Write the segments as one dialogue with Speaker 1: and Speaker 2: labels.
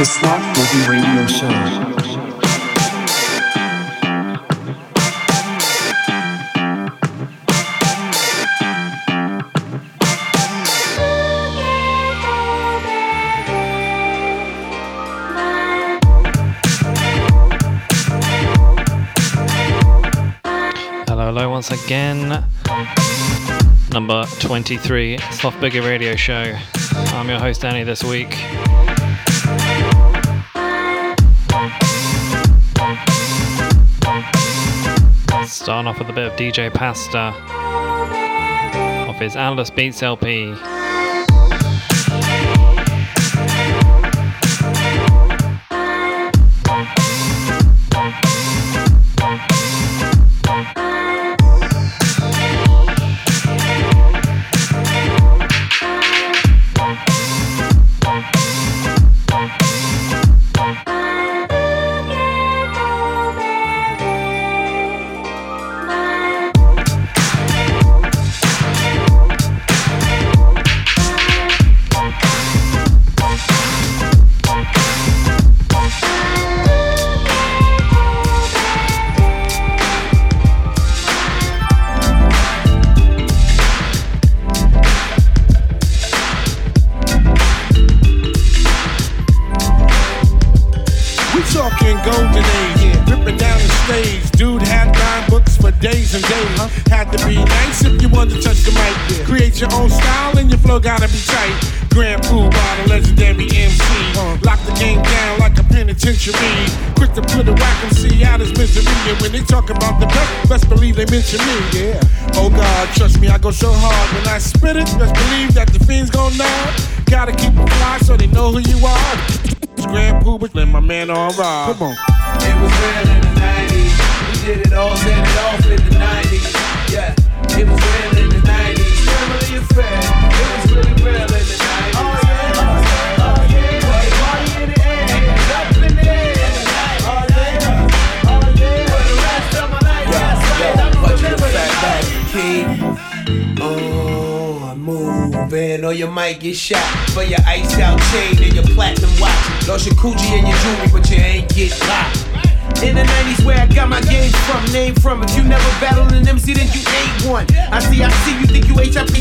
Speaker 1: The Sloth Boogie Radio Show.
Speaker 2: Hello, hello once again. Number 23, Sloth Boogie Radio Show. I'm your host, Danny, this week. Starting off with a bit of DJ Pasta off his Atlas Beats LP.
Speaker 3: Get shot for your ice out chain and your platinum watch. Lost your coochie and your jewelry, but you ain't get caught. In the 90s where I got my game from, name from. If you never battled an MC, then you ain't one. I see, I see, you think you HIP.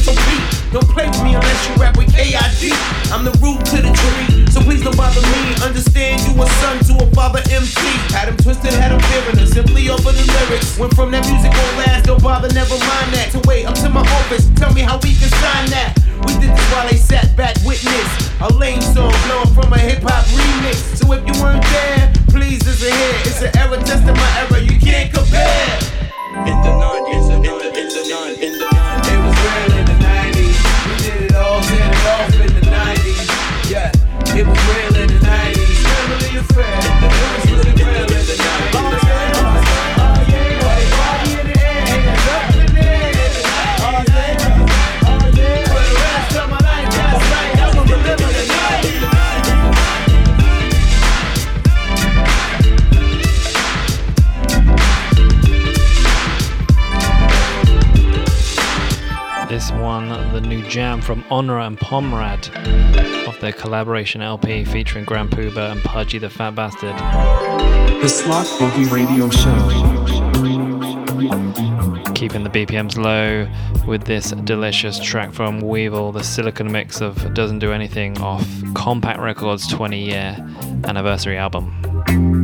Speaker 3: Don't play with me unless you rap with KID. I'm the root to the tree, so please don't bother me. Understand you a son to a father MC. Had him twisted, had him fearing simply over the lyrics. Went from that music won't last, don't bother, never mind that. To wait up to my office, tell me how we can sign that. We did this while they sat back, witness. A lame song blown from a hip hop remix. So if you weren't there, please listen here. It's an era testing my era, you can't compare.
Speaker 2: From Honora and Pomrad of their collaboration LP featuring Grand Puba and Pudgee tha Phat Bastard.
Speaker 1: The Sloth Boogie Radio Show.
Speaker 2: Keeping the BPMs low with this delicious track from Weevil, the silicon mix of Doesn't Do Anything off Compact Records 20 year anniversary album.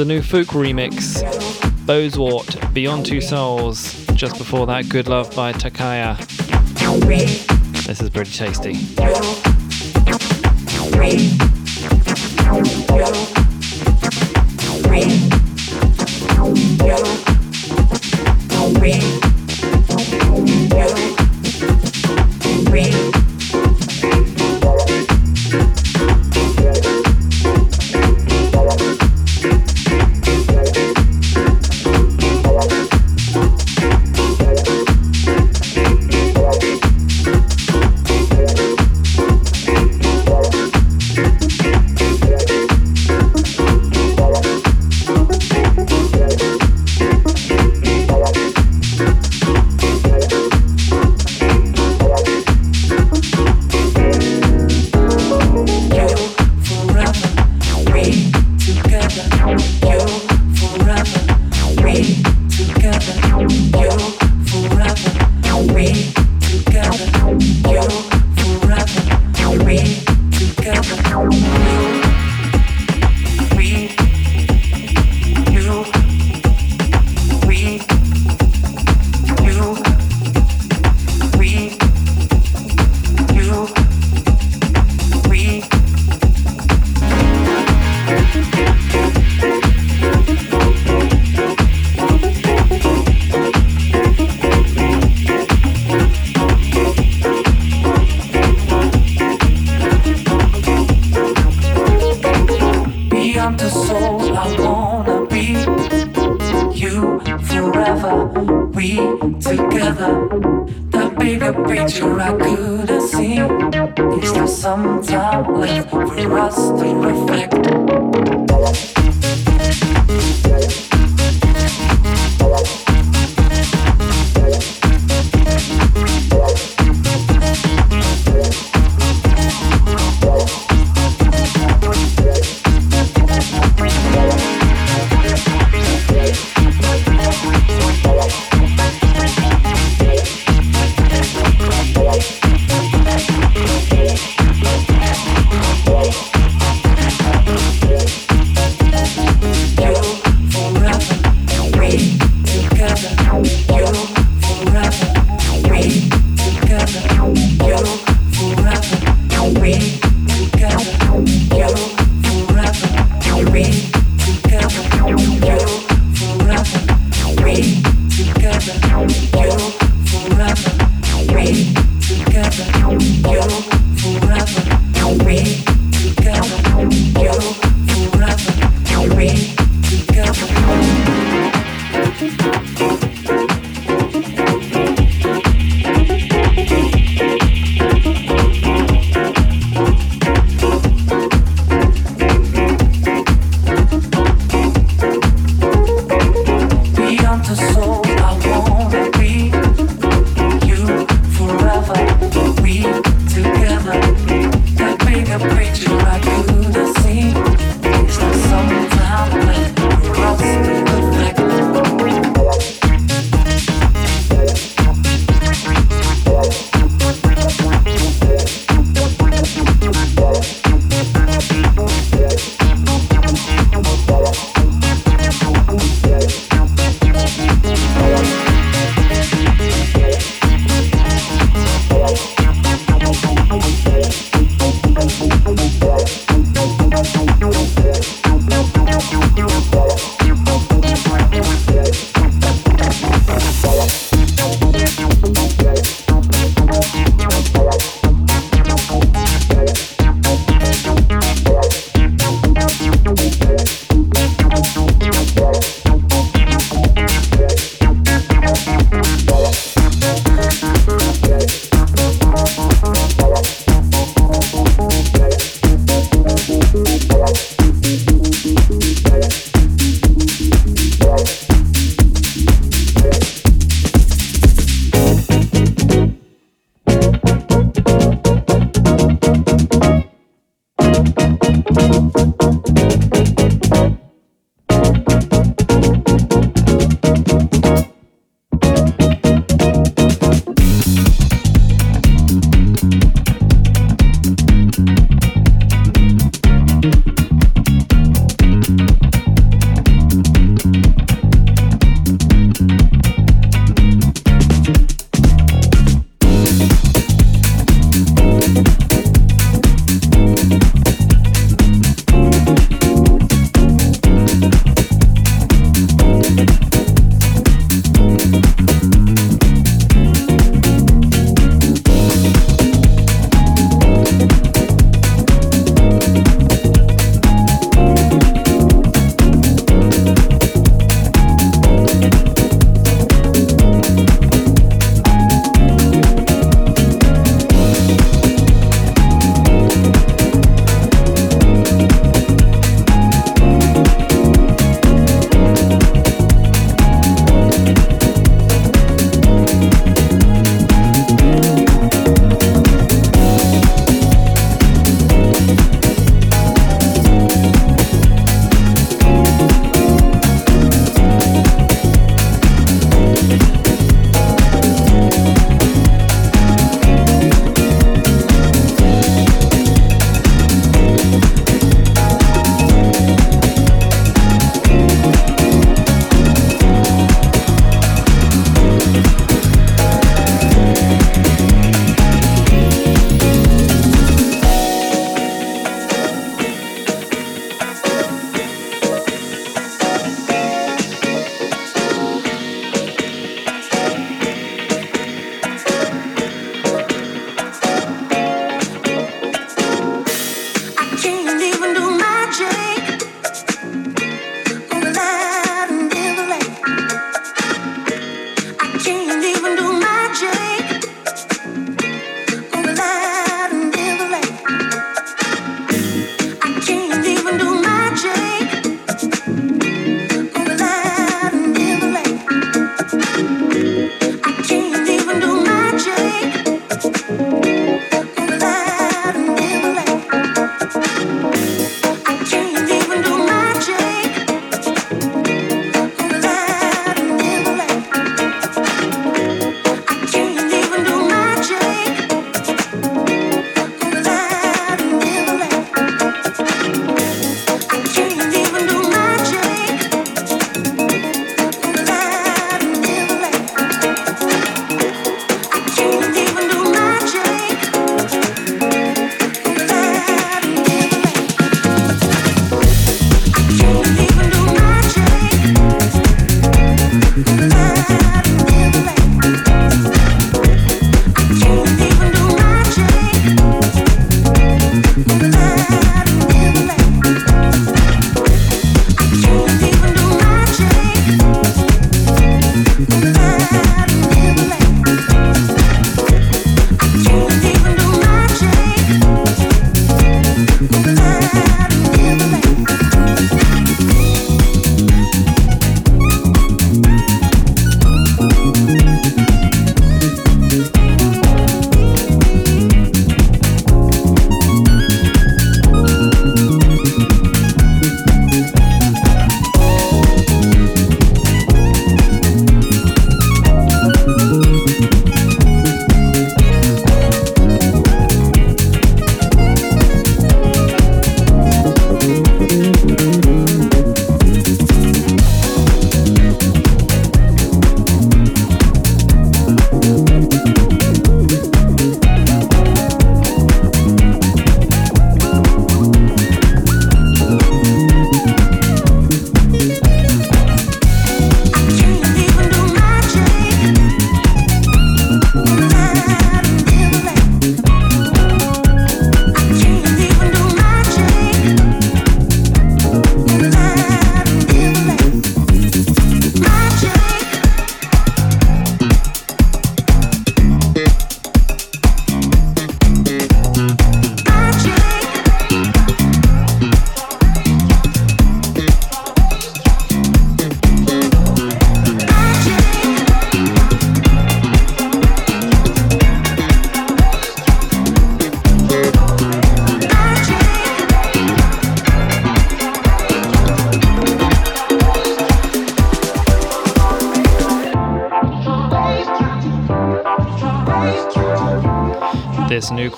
Speaker 4: A new Fook remix. Bozwart, Beyond Two Souls. Just before that, Good Love by Takaya. This is pretty tasty.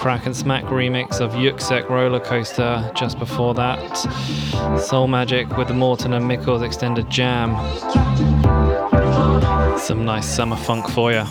Speaker 2: Crack and Smack remix of Yuksek Roller Coaster. Just before that, Soul Magic with the Morton and Mickles extended jam. Some nice summer funk for you.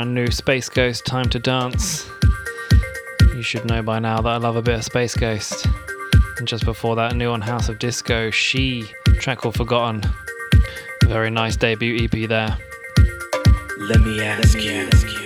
Speaker 2: brand new Space Ghost Time to Dance. You should know by now that I love a bit of Space Ghost. And just before that, new on House of Disco, She, track called Forgotten. Very nice debut EP there.
Speaker 5: Let me ask you.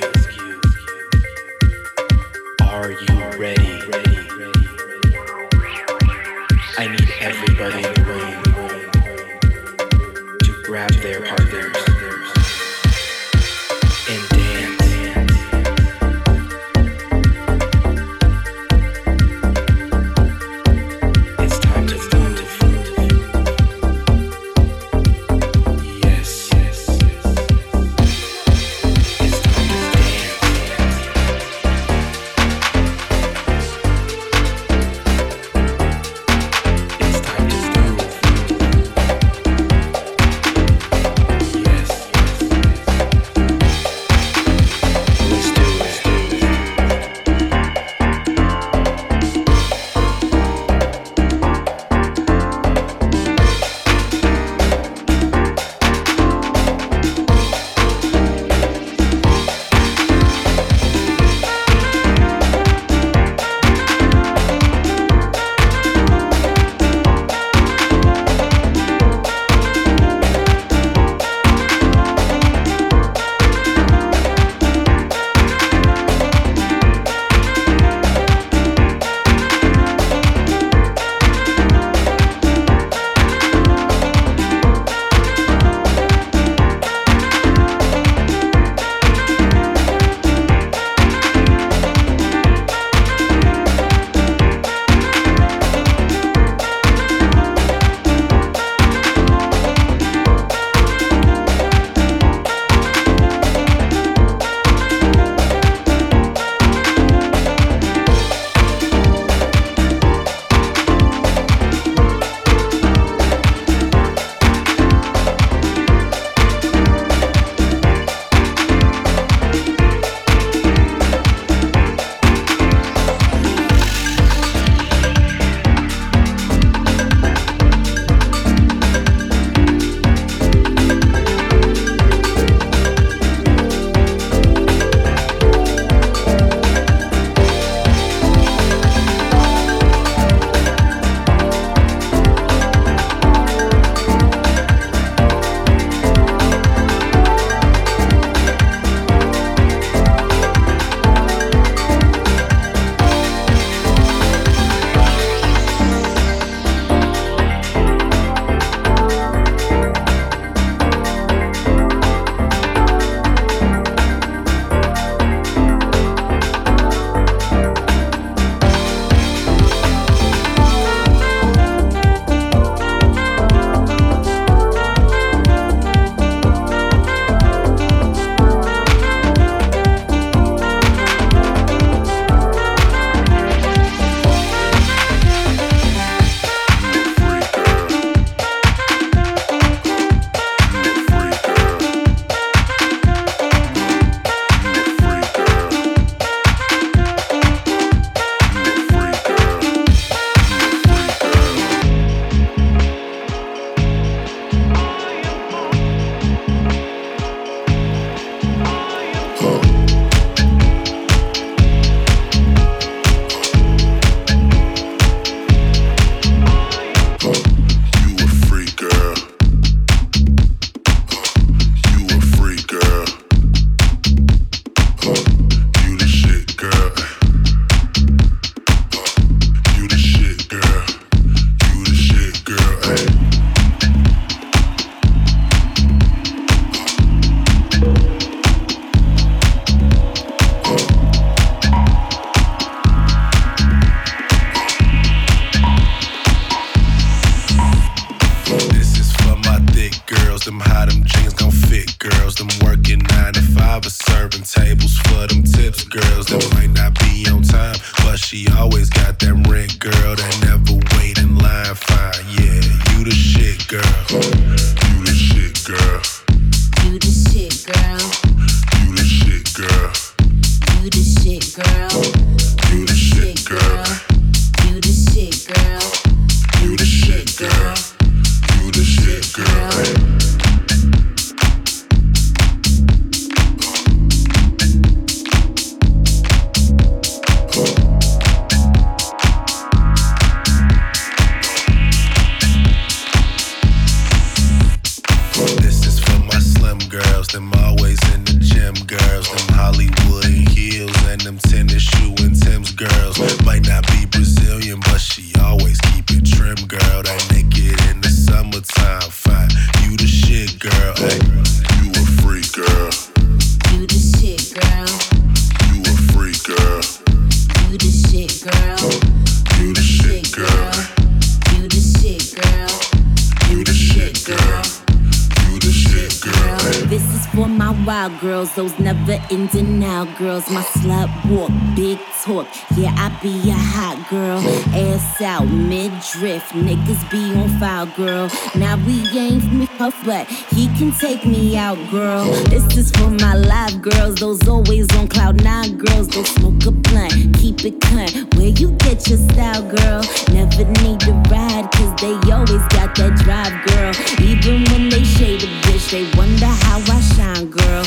Speaker 6: Wild girls, those never ending now girls. My slut walk, big Yeah, I be a hot girl. Ass out, mid drift. Niggas be on file, girl. Now we ain't me puff, but he can take me out, girl. This is for my live girls, those always on cloud nine girls. Don't smoke a blunt, keep it cunt. Where you get your style, girl? Never need to ride, cause they always got that drive, girl. Even when they shade a bitch, they wonder how I shine, girl.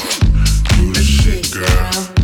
Speaker 6: You the shit, girl.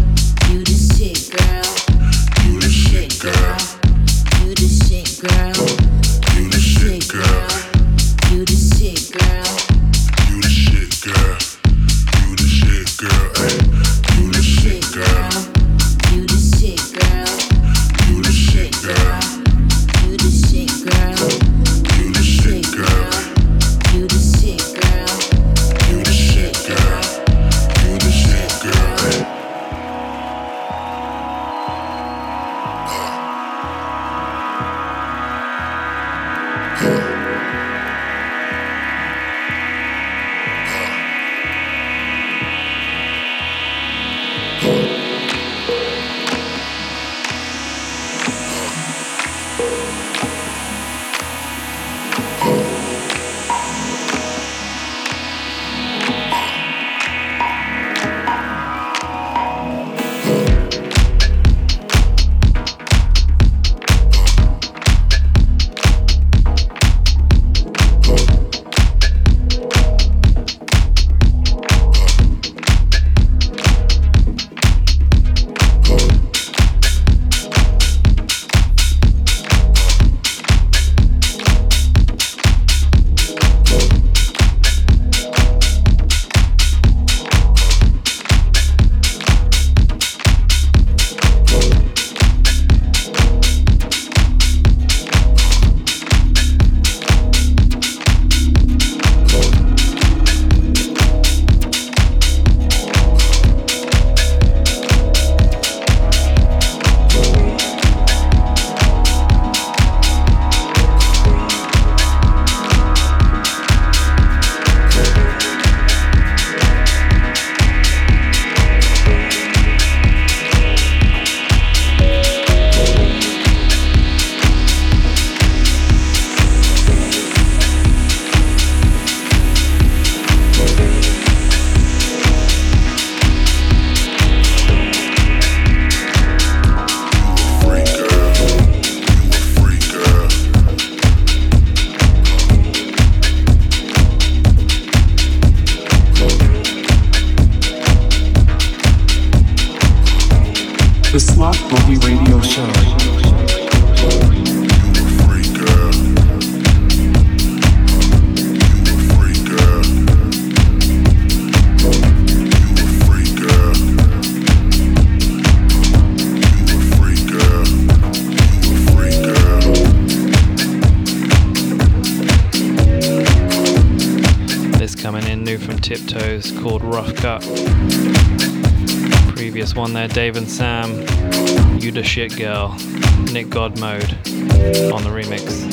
Speaker 6: You
Speaker 7: a free girl.
Speaker 2: This coming in new from Tiptoes called Rough Cut. Previous one there, Dave and Sam. You the shit girl. Nick God mode on the remix.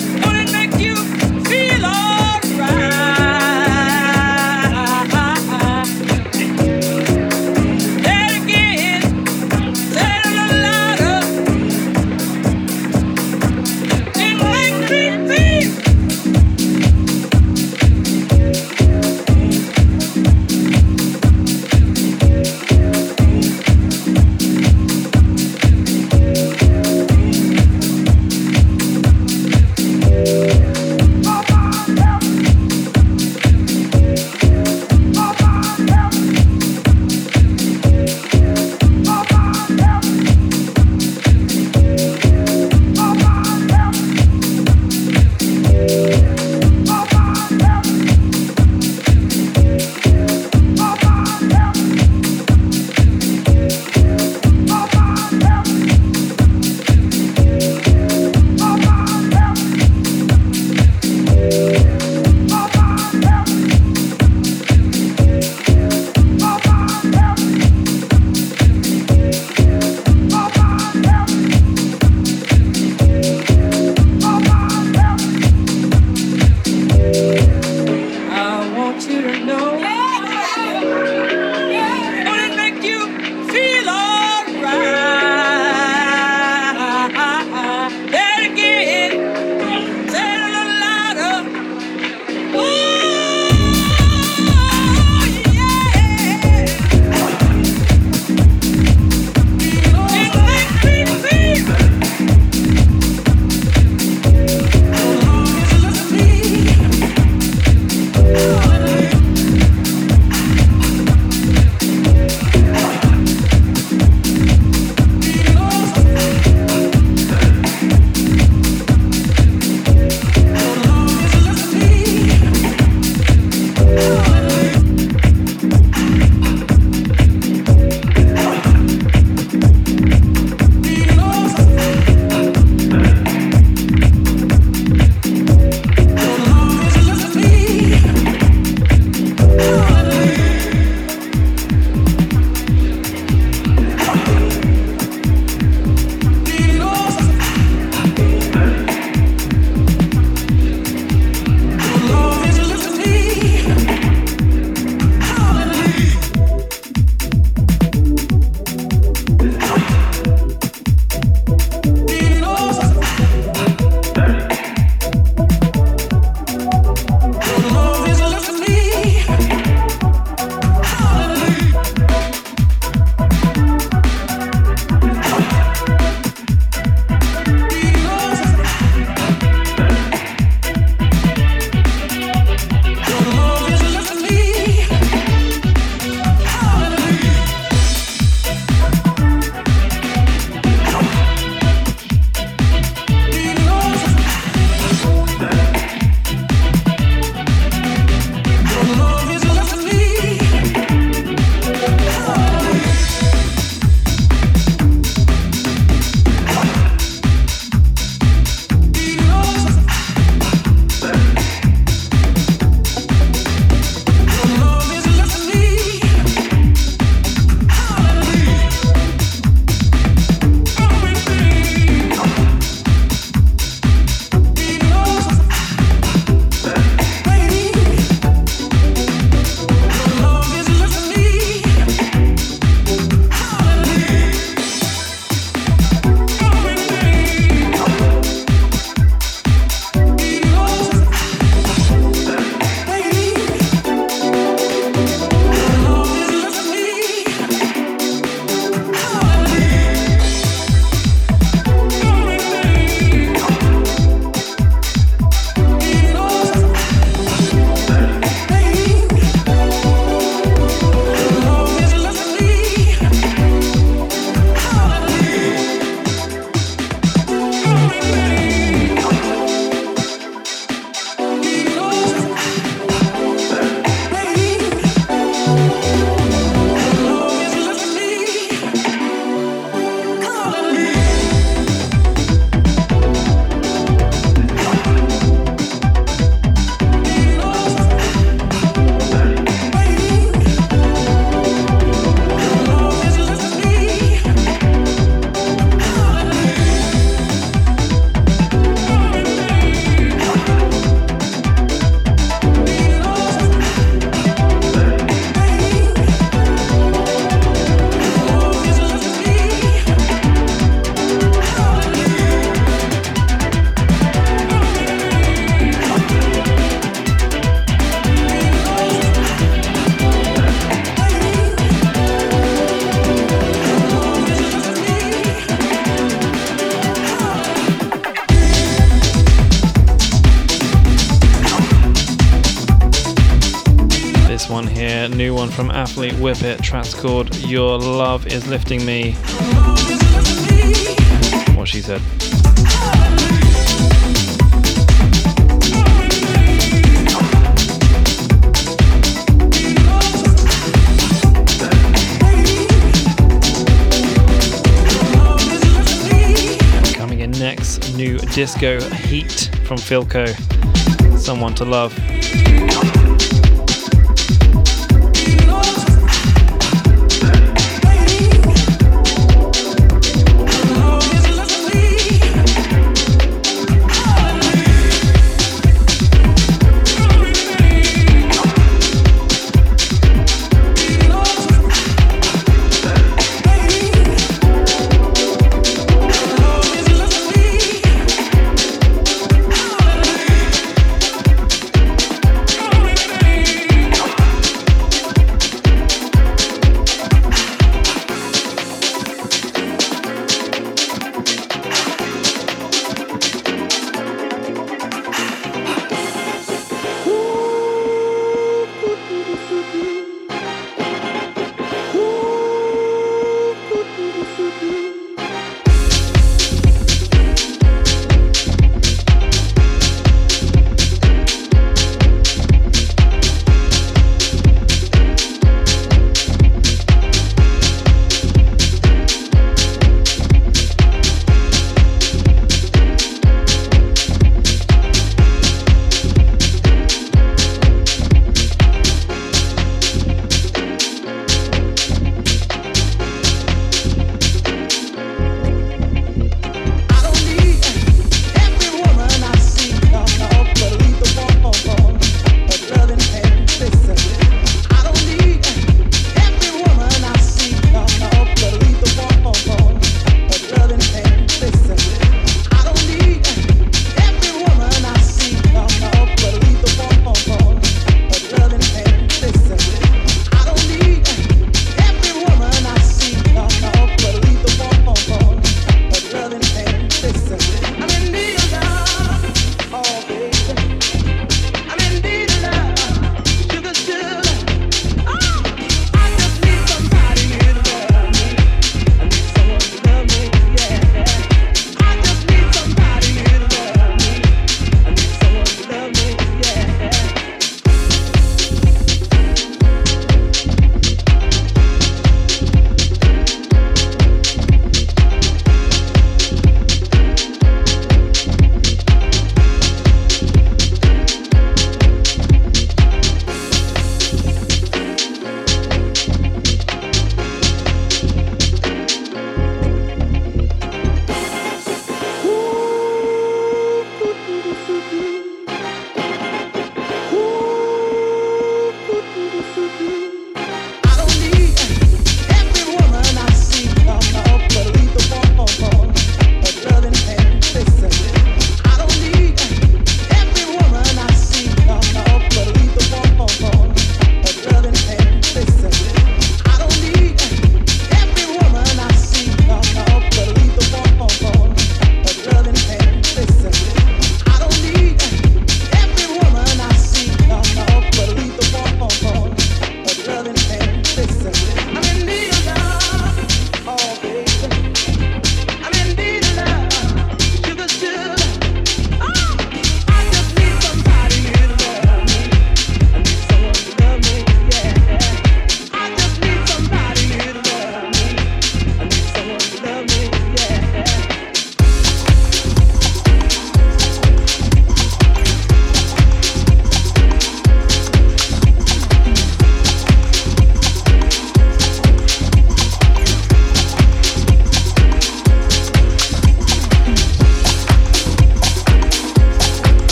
Speaker 2: Here. New one from Athlete Whippet. Track's called Your Love Is Lifting Me. What she said. Coming in next, new disco heat from Philco. Someone to love.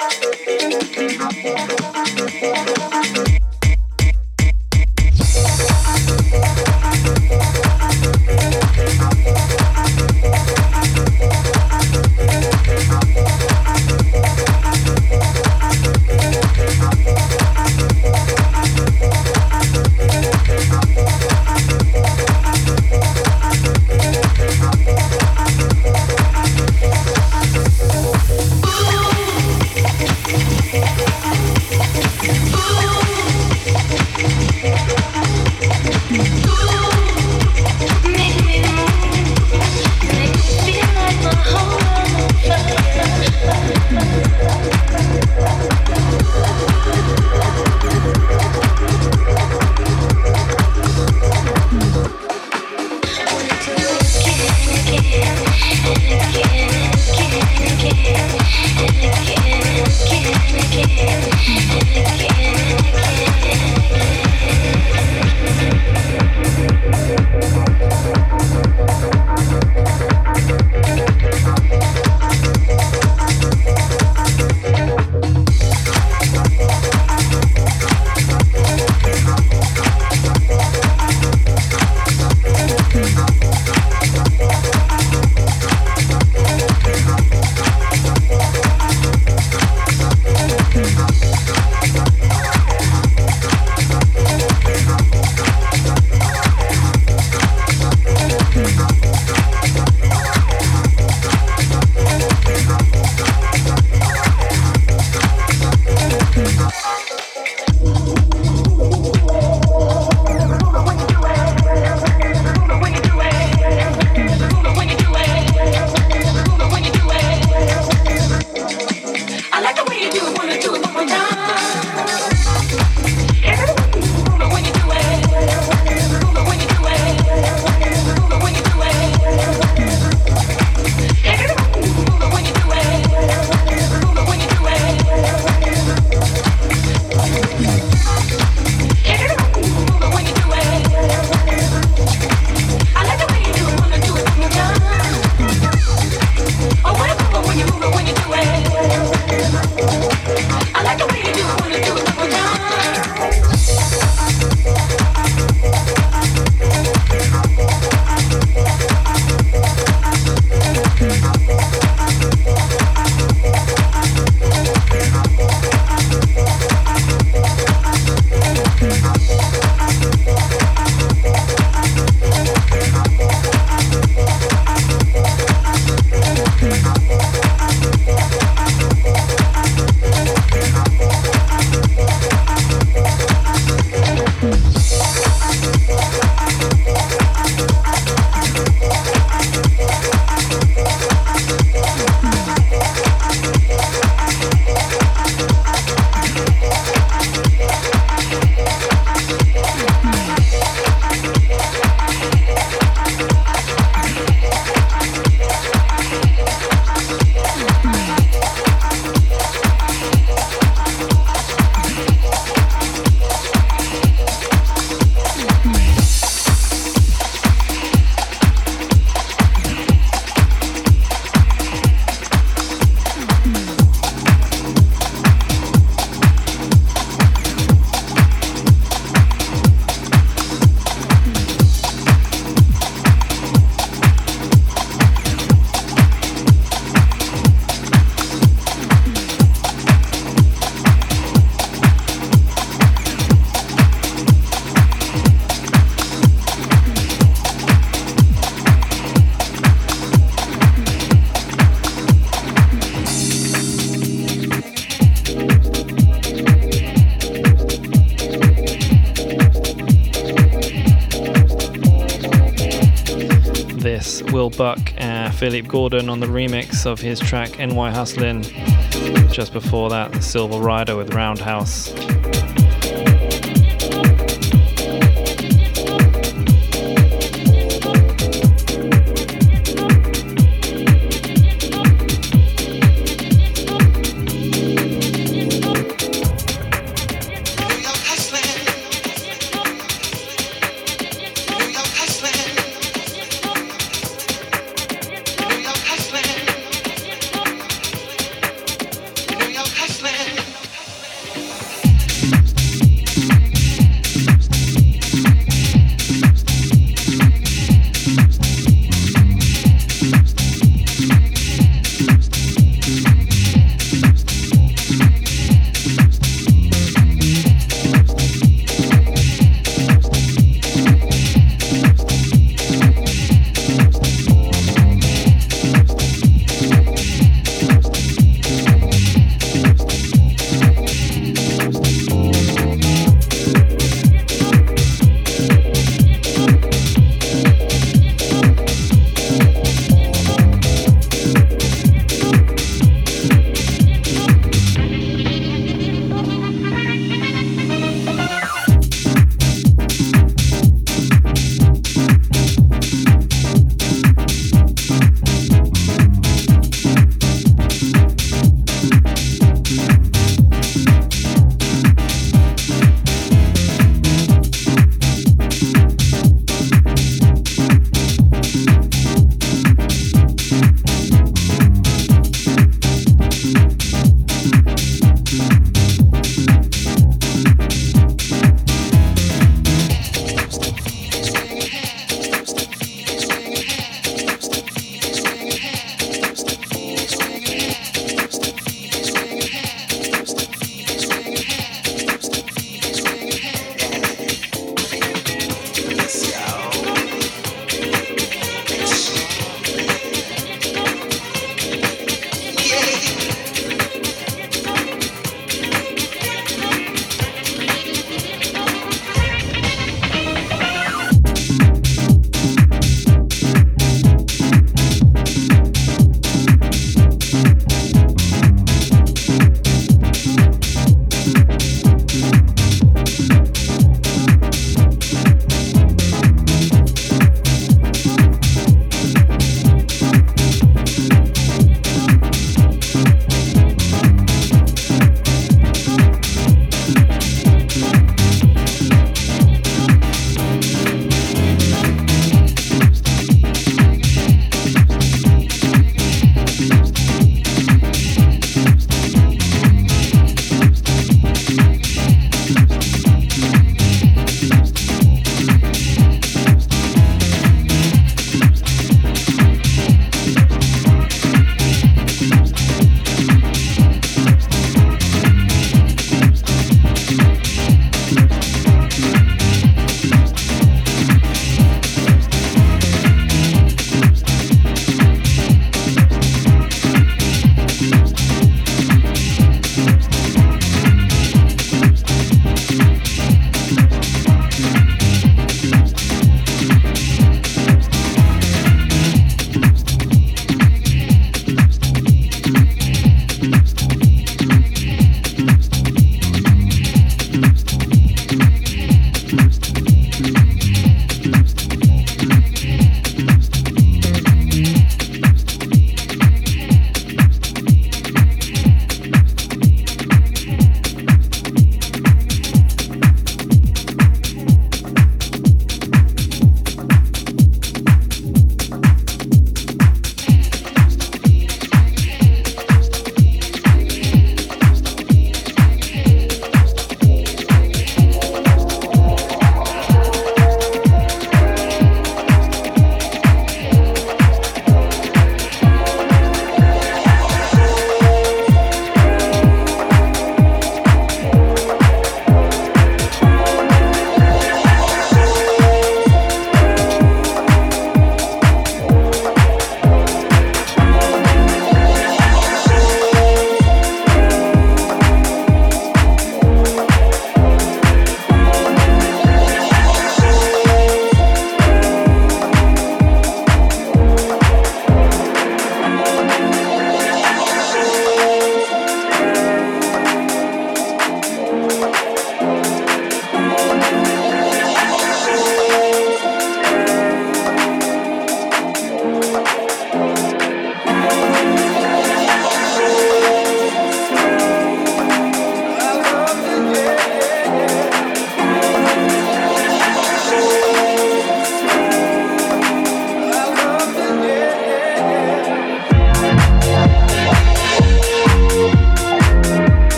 Speaker 8: Buck, uh, Philip Gordon on the remix of his track NY Hustlin'. Just before that, the Silver Rider with Roundhouse.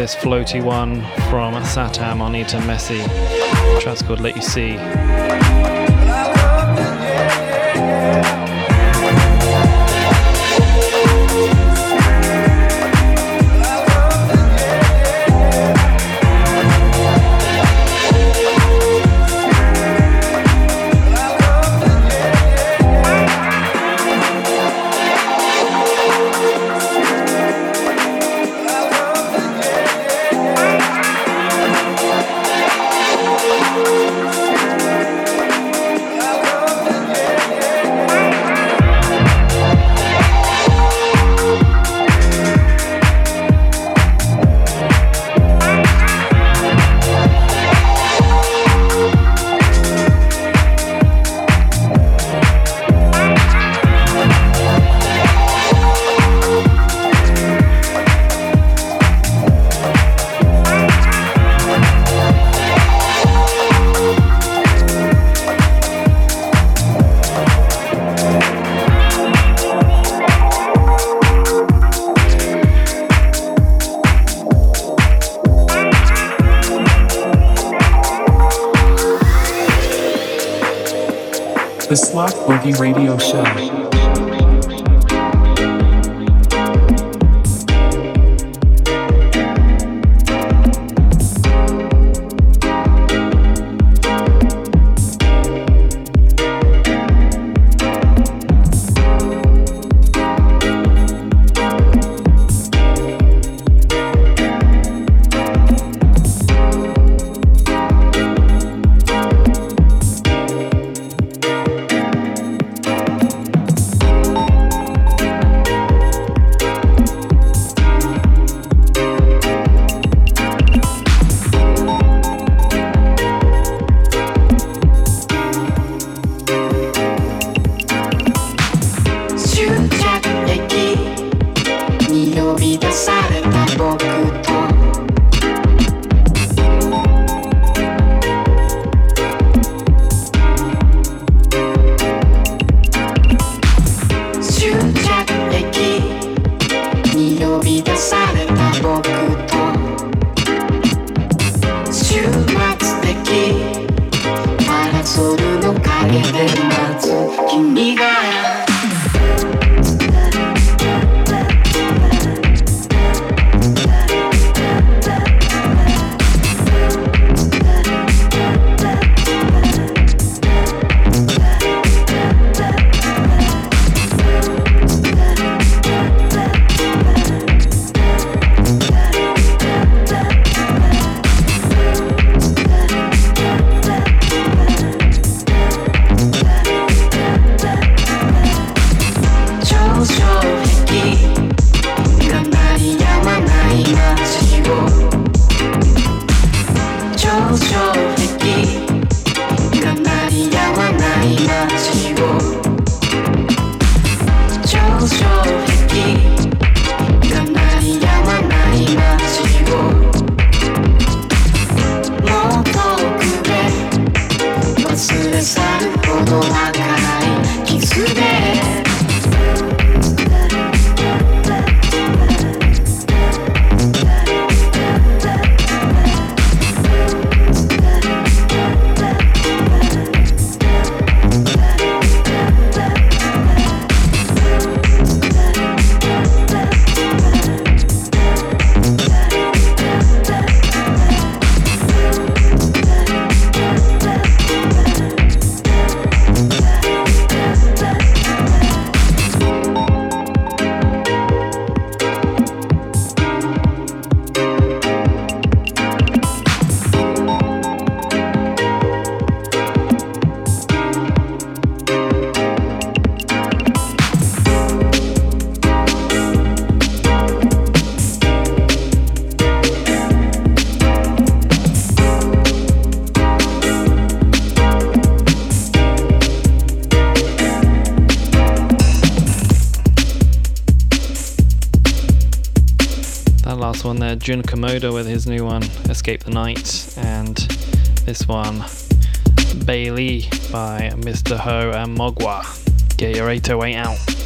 Speaker 2: This floaty one from Satam on Ita Messi. The track's called Let You See.
Speaker 1: Boogie Radio Show.
Speaker 2: Jun Komodo with his new one, Escape the Night, and this one, Bailey by Mr. Ho and Mogwa. Get your 808 out.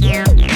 Speaker 2: Yeah.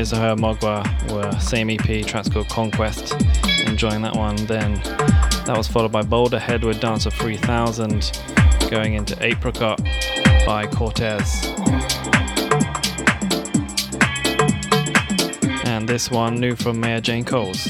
Speaker 2: One Mogwa, were same EP, track's called Conquest. Enjoying that one. Then that was followed by Boulder Head with Dancer 3000, going into Apricot by Cortez. And this one new from Mayor Jane Coles.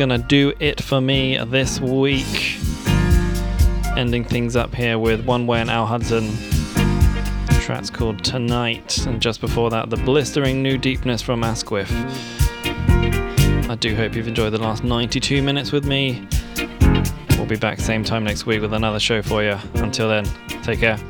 Speaker 2: That's gonna do it for me this week. Ending things up here with One Way and Al Hudson. The track's called Tonight, and just before that, the blistering new deepness from Asquith. I do hope you've enjoyed the last 92 minutes with me. We'll be back same time next week with another show for you. Until then, take care.